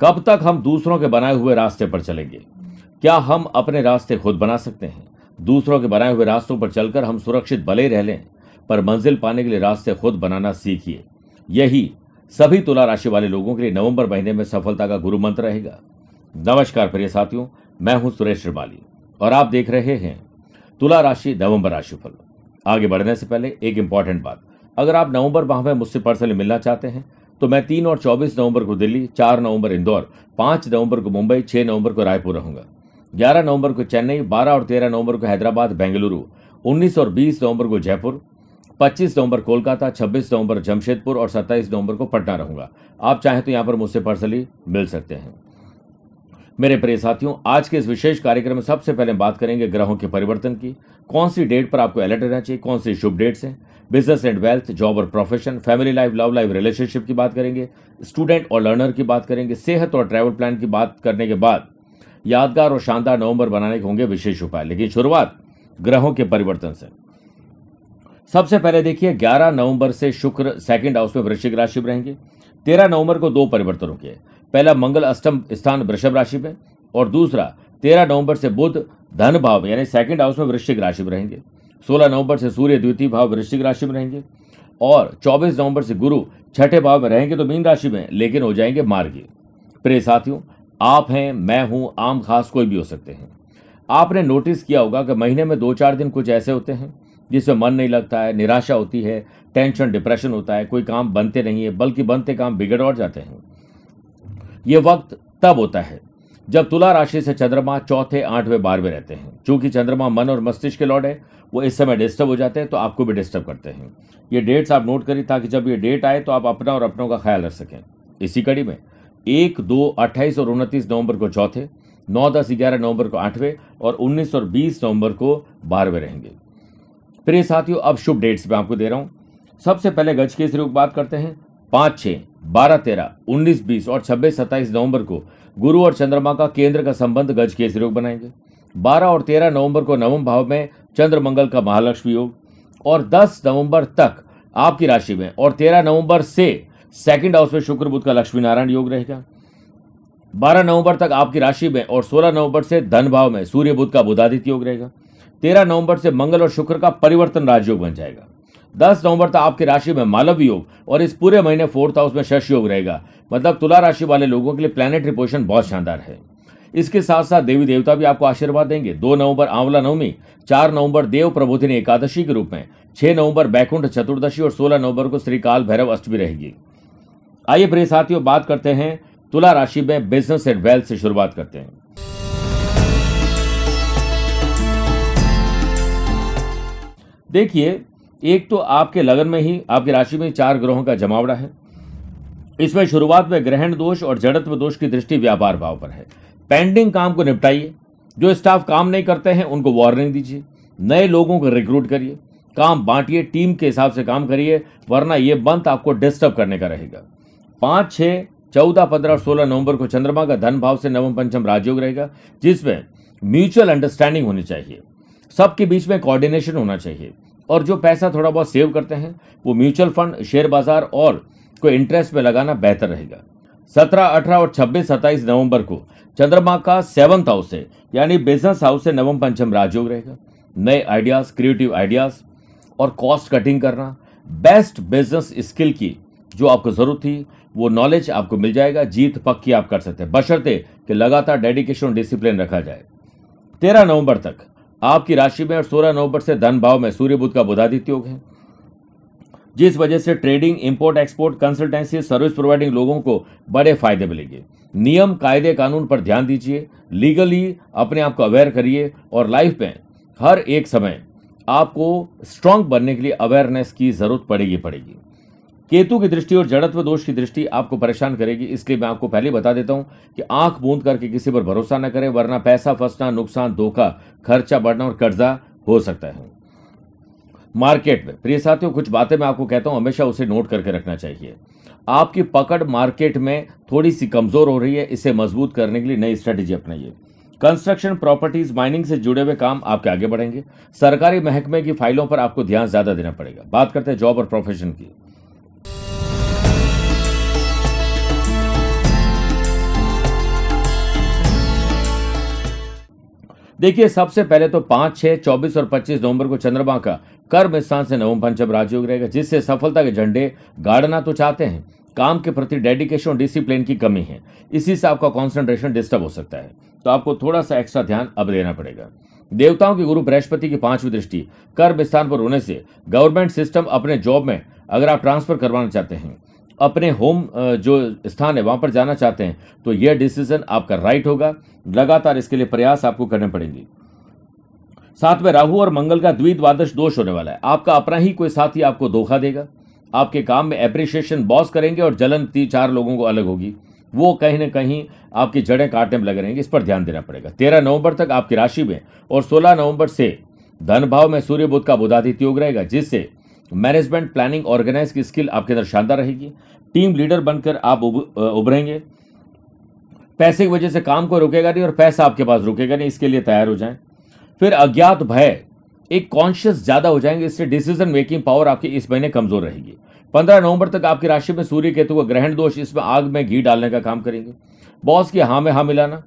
कब तक हम दूसरों के बनाए हुए रास्ते पर चलेंगे? क्या हम अपने रास्ते खुद बना सकते हैं? दूसरों के बनाए हुए रास्तों पर चलकर हम सुरक्षित भले रह लें, पर मंजिल पाने के लिए रास्ते खुद बनाना सीखिए। यही सभी तुला राशि वाले लोगों के लिए नवंबर महीने में सफलता का गुरु मंत्र रहेगा। नमस्कार प्रिय साथियों, मैं हूँ सुरेश श्रीमाली, और आप देख रहे हैं तुला राशि नवंबर राशिफल। आगे बढ़ने से पहले एक इंपॉर्टेंट बात। अगर आप नवंबर माह में मुझसे पर्सनली मिलना चाहते हैं तो मैं तीन और चौबीस नवंबर को दिल्ली, चार नवंबर इंदौर, पाँच नवंबर को मुंबई, छह नवंबर को रायपुर रहूँगा। ग्यारह नवंबर को चेन्नई, बारह और तेरह नवंबर को हैदराबाद, बेंगलुरु, उन्नीस और बीस नवंबर को जयपुर, पच्चीस नवंबर कोलकाता, छब्बीस नवंबर जमशेदपुर और सत्ताईस नवंबर को पटना रहूँगा। आप चाहें तो यहाँ पर मुझसे पर्सनली मिल सकते हैं। मेरे प्रिय साथियों, आज के इस विशेष कार्यक्रम में सबसे पहले बात करेंगे ग्रहों के परिवर्तन की। कौन सी डेट पर आपको अलर्ट रहना चाहिए, कौन सी शुभ डेट्स हैं? बिज़नेस एंड वेल्थ जॉब और profession family life love life relationship की बात करेंगे स्टूडेंट और लर्नर की बात करेंगे, सेहत और ट्रैवल प्लान की बात करने के बाद यादगार और शानदार नवंबर बनाने के होंगे विशेष उपाय। लेकिन शुरुआत ग्रहों के परिवर्तन से। सबसे पहले देखिए 11 नवंबर से शुक्र सेकंड हाउस में वृश्चिक राशि में रहेंगे। 13 नवंबर को दो परिवर्तन होंगे। पहला मंगल अष्टम स्थान वृषभ राशि में और दूसरा 13 नवंबर से बुध धन भाव यानी सेकंड हाउस में वृश्चिक राशि में रहेंगे। 16 नवंबर से सूर्य द्वितीय भाव वृश्चिक राशि में रहेंगे और 24 नवंबर से गुरु छठे भाव में रहेंगे तो मीन राशि में, लेकिन हो जाएँगे मार्गी। प्रिय साथियों, आप हैं, मैं हूँ, आम खास कोई भी हो सकते हैं। आपने नोटिस किया होगा कि महीने में दो चार दिन कुछ ऐसे होते हैं जिसमें मन नहीं लगता है, निराशा होती है टेंशन डिप्रेशन होता है, कोई काम बनते नहीं है, बल्कि बनते काम बिगड़ और जाते हैं। ये वक्त तब होता है, जब तुला राशि से चंद्रमा चौथे, आठवें, बारहवें रहते हैं। चूँकि चंद्रमा मन और मस्तिष्क के लॉर्ड है, वो इस समय डिस्टर्ब हो जाते हैं तो आपको भी डिस्टर्ब करते हैं। ये डेट्स आप नोट करिए ताकि जब ये डेट आए तो आप अपना और अपनों का ख्याल रख सकें। इसी कड़ी में, एक, दो, अट्ठाईस और उनतीस नवंबर को चौथे, नौ, दस, ग्यारह नवंबर को आठवें और उन्नीस और बीस नवंबर को बारहवें रहेंगे। प्रिय साथियों, अब शुभ डेट्स मैं आपको दे रहा हूँ। सबसे पहले गज के की बात करते हैं। पाँच, छह बारह तेरह, उन्नीस बीस और छब्बीस सत्ताईस नवंबर को गुरु और चंद्रमा का केंद्र का संबंध गज के योग बनाएँगे। बारह और तेरह नवंबर को नवम भाव में चंद्र मंगल का महालक्ष्मी योग और दस नवंबर तक आपकी राशि में और तेरह नवंबर से सेकंड हाउस में शुक्र बुद्ध का लक्ष्मी नारायण योग रहेगा। 12 नवंबर तक आपकी राशि में और 16 नवंबर से धन भाव में सूर्य बुद्ध का बुधादित्य योग रहेगा। 13 नवंबर से मंगल और शुक्र का परिवर्तन राजयोग बन जाएगा। 10 नवंबर तक आपकी राशि में मालव योग और इस पूरे महीने फोर्थ हाउस में शश योग रहेगा। मतलब तुला राशि वाले लोगों के लिए प्लानिटरी पोजिशन बहुत शानदार है। इसके साथ साथ देवी देवता भी आपको आशीर्वाद देंगे। दो नवंबर आंवला नवमी, चार नवंबर देव प्रबोधिनी एकादशी के रूप में, छह नवंबर बैकुंठ चतुर्दशी और सोलह नवंबर को श्रीकाल भैरव अष्टमी रहेगी। आइए प्रिय साथियों, बात करते हैं तुला राशि में बिज़नेस एंड वेल्थ से शुरुआत करते हैं। देखिए एक तो आपके लगन में ही, आपकी राशि में चार ग्रहों का जमावड़ा है। इसमें शुरुआत में ग्रहण दोष और जड़त्व दोष की दृष्टि व्यापार भाव पर है। पेंडिंग काम को निपटाइए। जो स्टाफ काम नहीं करते हैं, उनको वार्निंग दीजिए। नए लोगों को रिक्रूट करिए। काम बांटिए टीम के हिसाब से काम करिए, वरना यह बंद आपको डिस्टर्ब करने का रहेगा। पाँच, छह, चौदह, पंद्रह और सोलह नवंबर को चंद्रमा का धन भाव से नवम, पंचम राजयोग रहेगा, जिसमें म्यूचुअल अंडरस्टैंडिंग होनी चाहिए। सबके बीच में कोऑर्डिनेशन होना चाहिए। और जो पैसा थोड़ा बहुत सेव करते हैं, वो म्यूचुअल फंड, शेयर बाज़ार और कोई इंटरेस्ट में लगाना बेहतर रहेगा। सत्रह, अठारह और छब्बीस, सत्ताईस नवंबर को चंद्रमा का सेवंथ हाउस से यानी बिज़नेस हाउस से नवम पंचम राजयोग रहेगा। नए आइडियाज़, क्रिएटिव आइडियाज़ और कॉस्ट कटिंग करना, बेस्ट बिज़नेस स्किल की जो आपको ज़रूरत थी, वो नॉलेज आपको मिल जाएगा, जीत पक्की आप कर सकते हैं। बशर्ते कि लगातार डेडिकेशन डिसिप्लिन रखा जाए। तेरह नवंबर तक आपकी राशि में और सोलह नवंबर से धन भाव में सूर्य बुद्ध का बुधादित्य योग है। जिस वजह से trading, import, export, consultancy, service providing लोगों को बड़े फ़ायदे मिलेंगे। नियम, कायदे, कानून पर ध्यान दीजिए, लीगली अपने आप को अवेयर करिए और लाइफ में हर एक समय आपको स्ट्रांग बनने के लिए अवेयरनेस की ज़रूरत पड़ेगी पड़ेगी। केतु की दृष्टि और जड़त्व दोष की दृष्टि आपको परेशान करेगी। इसलिए मैं आपको पहले बता देता हूँ कि आँख बूंद करके किसी पर भरोसा न करें, वरना पैसा फंसना, नुकसान, धोखा, खर्चा बढ़ना और कर्जा हो सकता है। मार्केट में, प्रिय साथियों, कुछ बातें मैं आपको कहता हूँ, हमेशा उसे नोट करके रखना चाहिए। आपकी पकड़ मार्केट में थोड़ी सी कमज़ोर हो रही है, इसे मज़बूत करने के लिए नई स्ट्रेटेजी अपनाइए। कंस्ट्रक्शन प्रॉपर्टीज़ माइनिंग से जुड़े हुए काम आपके आगे बढ़ेंगे। सरकारी महकमे की फाइलों पर आपको ध्यान ज़्यादा देना पड़ेगा। बात करते हैं जॉब और प्रोफेशन की। देखिए, सबसे पहले तो पाँच, छह, चौबीस और पच्चीस नवंबर को चंद्रमा का कर्म स्थान से नवम पंचम राजयोग रहेगा, जिससे सफलता के झंडे गाड़ना तो चाहते हैं। काम के प्रति डेडिकेशन और डिसिप्लिन की कमी है। इसी से आपका कॉन्सेंट्रेशन डिस्टर्ब हो सकता है। तो आपको थोड़ा सा एक्स्ट्रा ध्यान अब देना पड़ेगा। देवताओं के गुरु बृहस्पति की पांचवी दृष्टि कर्म स्थान पर होने से गवर्नमेंट सिस्टम अपने जॉब में, अगर आप ट्रांसफ़र करवाना चाहते हैं अपने होम जो स्थान है, वहाँ पर जाना चाहते हैं तो यह डिसीज़न आपका राइट होगा। लगातार इसके लिए प्रयास आपको करने पड़ेंगे। साथ में राहु और मंगल का द्विद्वादश दोष होने वाला है। आपका अपना ही कोई साथी आपको धोखा देगा। आपके काम में अप्रिशिएशन बॉस करेंगे और जलन तीन चार लोगों को अलग होगी। वो कहीं ना कहीं आपकी जड़ें काटने में लगे रहेंगे। इस पर ध्यान देना पड़ेगा। तेरह नवंबर तक आपकी राशि में और सोलह नवंबर से धन भाव में सूर्य बुद्ध का बुधादित्य योग रहेगा, जिससे मैनेजमेंट, प्लानिंग, ऑर्गेनाइज की स्किल आपके अंदर शानदार रहेगी। टीम लीडर बनकर आप उभरेंगे। पैसे की वजह से काम को रुकेगा नहीं और पैसा आपके पास रुकेगा नहीं, इसके लिए तैयार हो जाएँ। फिर अज्ञात भय, एक कॉन्शियस ज़्यादा हो जाएँगे, इससे डिसीज़न मेकिंग पावर आपकी इस महीने कमज़ोर रहेगी। पंद्रह नवंबर तक आपकी राशि में सूर्य केतु का ग्रहण दोष, इसमें आग में घी डालने का काम करेंगे। बॉस की हाँ में हाँ मिलाना।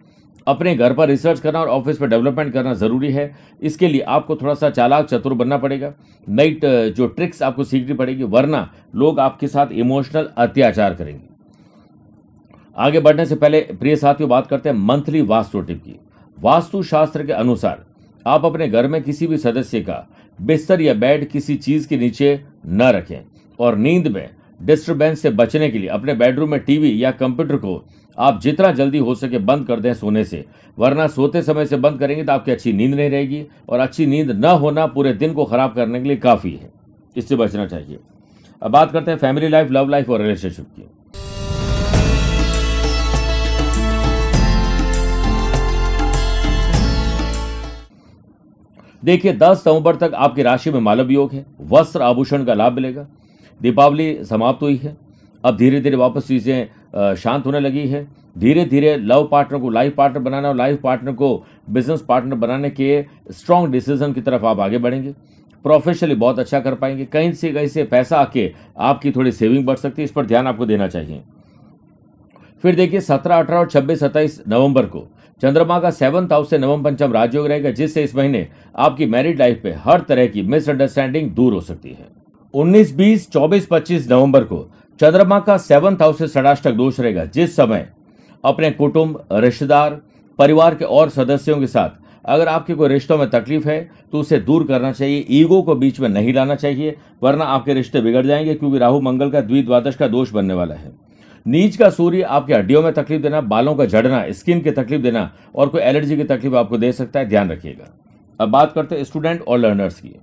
अपने घर पर रिसर्च करना और ऑफ़िस पर डेवलपमेंट करना ज़रूरी है। इसके लिए आपको थोड़ा सा चालाक, चतुर बनना पड़ेगा। नई जो ट्रिक्स आपको सीखनी पड़ेगी, वरना लोग आपके साथ इमोशनल अत्याचार करेंगे। आगे बढ़ने से पहले प्रिय साथियों, बात करते हैं मंथली वास्तु टिप की। वास्तु शास्त्र के अनुसार आप अपने घर में किसी भी सदस्य का बिस्तर या बेड किसी चीज़ के नीचे न रखें और नींद में डिस्टर्बेंस से बचने के लिए अपने बेडरूम में टीवी या कंप्यूटर को आप जितना जल्दी हो सके बंद कर दें सोने से, वरना सोते समय से बंद करेंगे तो आपकी अच्छी नींद नहीं रहेगी और अच्छी नींद न होना पूरे दिन को खराब करने के लिए काफ़ी है। इससे बचना चाहिए। अब बात करते हैं फैमिली लाइफ लव लाइफ और रिलेशनशिप की। देखिए 10 नवंबर तक आपकी राशि में मालव योग है, वस्त्र आभूषण का लाभ मिलेगा। दीपावली समाप्त हुई है अब धीरे धीरे वापस चीज़ें शांत होने लगी है। धीरे धीरे लव पार्टनर को लाइफ पार्टनर बनाना और लाइफ पार्टनर को बिज़नेस पार्टनर बनाने के स्ट्रॉन्ग डिसीज़न की तरफ़ आप आगे बढ़ेंगे। प्रोफेशनली बहुत अच्छा कर पाएँगे। कहीं से कहीं से पैसा आके आपकी थोड़ी सेविंग बढ़ सकती है इस पर ध्यान आपको देना चाहिए। फिर देखिए सत्रह अठारह और छब्बीस सत्ताईस नवंबर को चंद्रमा का सेवंथ हाउस से नवम पंचम राजयोग रहेगा जिससे इस महीने आपकी मैरिड लाइफ पे हर तरह की मिसअंडरस्टैंडिंग दूर हो सकती है। 19, 20, 24, 25 नवंबर को चंद्रमा का सेवंथ हाउस से षडाष्टक दोष रहेगा। जिस समय अपने कुटुंब, रिश्तेदार, परिवार के और सदस्यों के साथ अगर आपके कोई रिश्तों में तकलीफ़ है तो उसे दूर करना चाहिए। ईगो को बीच में नहीं लाना चाहिए, वरना आपके रिश्ते बिगड़ जाएँगे, क्योंकि राहु, मंगल का द्विद्वादश का दोष बनने वाला है। नीच का सूर्य आपके हड्डियों में तकलीफ़ देना, बालों का झड़ना, स्किन की तकलीफ़ देना और कोई एलर्जी की तकलीफ़ आपको दे सकता है, ध्यान रखिएगा। अब बात करते हैं स्टूडेंट और लर्नर्स की।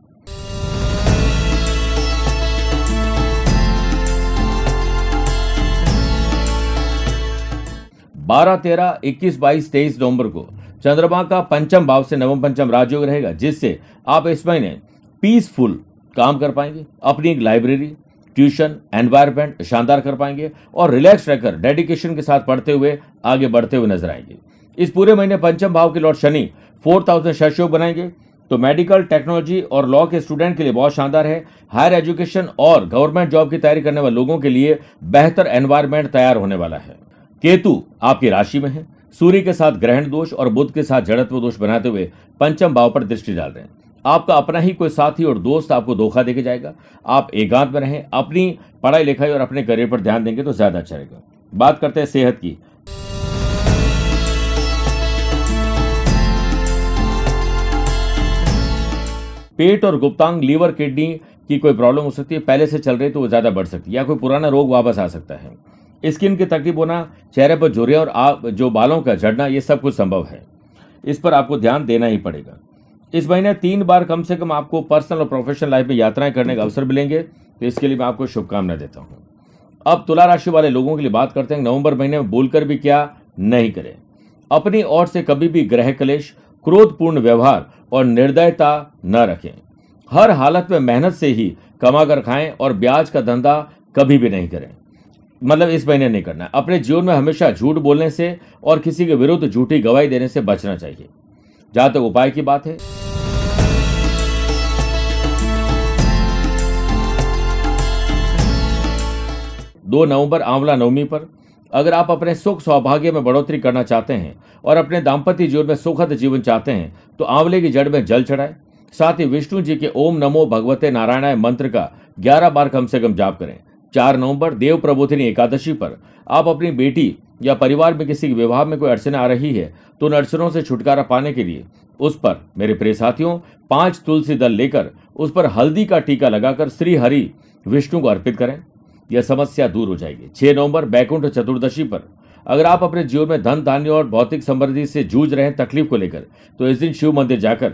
बारह तेरह, इक्कीस बाईस, तेईस नवंबर को चंद्रमा का पंचम भाव से नवम पंचम राजयोग रहेगा, जिससे आप इस महीने पीसफुल काम कर पाएँगे, अपनी एक लाइब्रेरी ट्यूशन एनवायरमेंट शानदार कर पाएँगे और रिलैक्स रहकर डेडिकेशन के साथ पढ़ते हुए आगे बढ़ते हुए नज़र आएँगे। इस पूरे महीने पंचम भाव के लॉर्ड शनि फोर्थ हाउस में शशयोग बनाएँगे तो मेडिकल टेक्नोलॉजी और लॉ के स्टूडेंट के लिए बहुत शानदार है। हायर एजुकेशन और गवर्नमेंट जॉब की तैयारी करने वाले लोगों के लिए बेहतर एनवायरमेंट तैयार होने वाला है। केतु आपकी राशि में है। सूर्य के साथ ग्रहण दोष और बुद्ध के साथ जड़त्व दोष बनाते हुए पंचम भाव पर दृष्टि डाल रहे हैं आपका अपना ही कोई साथी और दोस्त आपको धोखा देके जाएगा। आप एकांत में रहें, अपनी पढ़ाई लिखाई और अपने करियर पर ध्यान देंगे तो ज़्यादा अच्छा रहेगा। बात करते हैं सेहत की। पेट और गुप्तांग, लीवर, किडनी की कोई प्रॉब्लम हो सकती है। पहले से चल रही तो वो ज़्यादा बढ़ सकती है या कोई पुराना रोग वापस आ सकता है। स्किन की तकलीफ़ होना, चेहरे पर झुरिया और आप, जो बालों का झड़ना, ये सब कुछ संभव है। इस पर आपको ध्यान देना ही पड़ेगा। इस महीने तीन बार कम से कम आपको पर्सनल और प्रोफेशनल लाइफ में यात्राएँ करने का अवसर मिलेंगे तो इसके लिए मैं आपको शुभकामनाएँ देता हूँ। अब तुला राशि वाले लोगों के लिए बात करते हैं, नवंबर महीने में बोलकर भी क्या नहीं करें। अपनी ओर से कभी भी ग्रह कलेश, क्रोधपूर्ण व्यवहार और निर्दयता न रखें। हर हालत में मेहनत से ही कमा कर खाएँ और ब्याज का धंधा कभी भी नहीं करें। मतलब इस महीने नहीं करना है। अपने जीवन में हमेशा झूठ बोलने से और किसी के विरुद्ध झूठी गवाही देने से बचना चाहिए। जहाँ तक उपाय की बात है। दो नवंबर, आंवला नवमी पर अगर आप अपने सुख सौभाग्य में बढ़ोतरी करना चाहते हैं और अपने दाम्पत्य जीवन में सुखद जीवन चाहते हैं तो आंवले की जड़ में जल चढ़ाए। साथ ही विष्णु जी के ओम नमो भगवते नारायणाय मंत्र का ग्यारह बार कम से कम जाप करें। चार नवंबर देव प्रबोधिनी एकादशी पर। आप अपनी बेटी या परिवार में किसी विवाह में कोई अड़चने आ रही है तो उन अड़चनों से छुटकारा पाने के लिए उस पर, मेरे प्रिय साथियों, पाँच तुलसी दल लेकर उस पर हल्दी का टीका लगाकर श्री हरि विष्णु को अर्पित करें। यह समस्या दूर हो जाएगी। छह नवंबर, बैकुंठ चतुर्दशी पर। अगर आप अपने जीवन में धन, धान्य और भौतिक समृद्धि से जूझ रहे हैं तकलीफ़ को लेकर तो इस दिन शिव मंदिर जाकर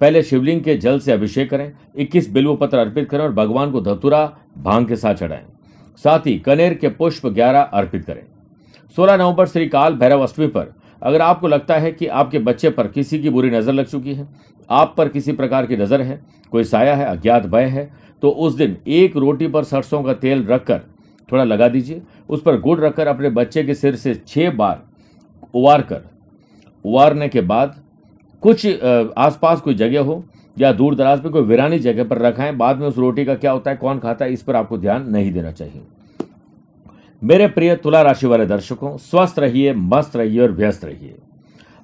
पहले शिवलिंग के जल से अभिषेक करें 21 बिल्व पत्र अर्पित करें और भगवान को धतुरा भाँग के साथ चढ़ाएँ। साथ ही कनेर के पुष्प ग्यारह अर्पित करें। 16 नवंबर श्री काल भैरव अष्टमी पर, अगर आपको लगता है कि आपके बच्चे पर किसी की बुरी नज़र लग चुकी है, आप पर किसी प्रकार की नज़र है, कोई साया है, अज्ञात भय है तो उस दिन एक रोटी पर सरसों का तेल रखकर थोड़ा लगा दीजिए। उस पर गुड़ रखकर अपने बच्चे के सिर से छह बार उबार कर उबारने के बाद कुछ आसपास कोई जगह हो या दूर दराज पर कोई वीरानी जगह पर रखाएँ बाद में उस रोटी का क्या होता है, कौन खाता है, इस पर आपको ध्यान नहीं देना चाहिए। मेरे प्रिय तुला राशि वाले दर्शकों, स्वस्थ रहिए, मस्त रहिए और व्यस्त रहिए।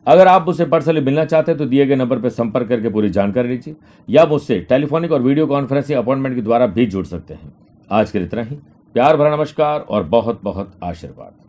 अगर आप मुझसे पर्सनली मिलना चाहते हैं तो दिए गए नंबर पर संपर्क करके पूरी जानकारी लीजिए, या मुझसे टेलीफोनिक और वीडियो कॉन्फ्रेंसिंग अपॉइंटमेंट के द्वारा भी जुड़ सकते हैं। आज के लिए इतना ही, प्यार भरा नमस्कार और बहुत बहुत आशीर्वाद।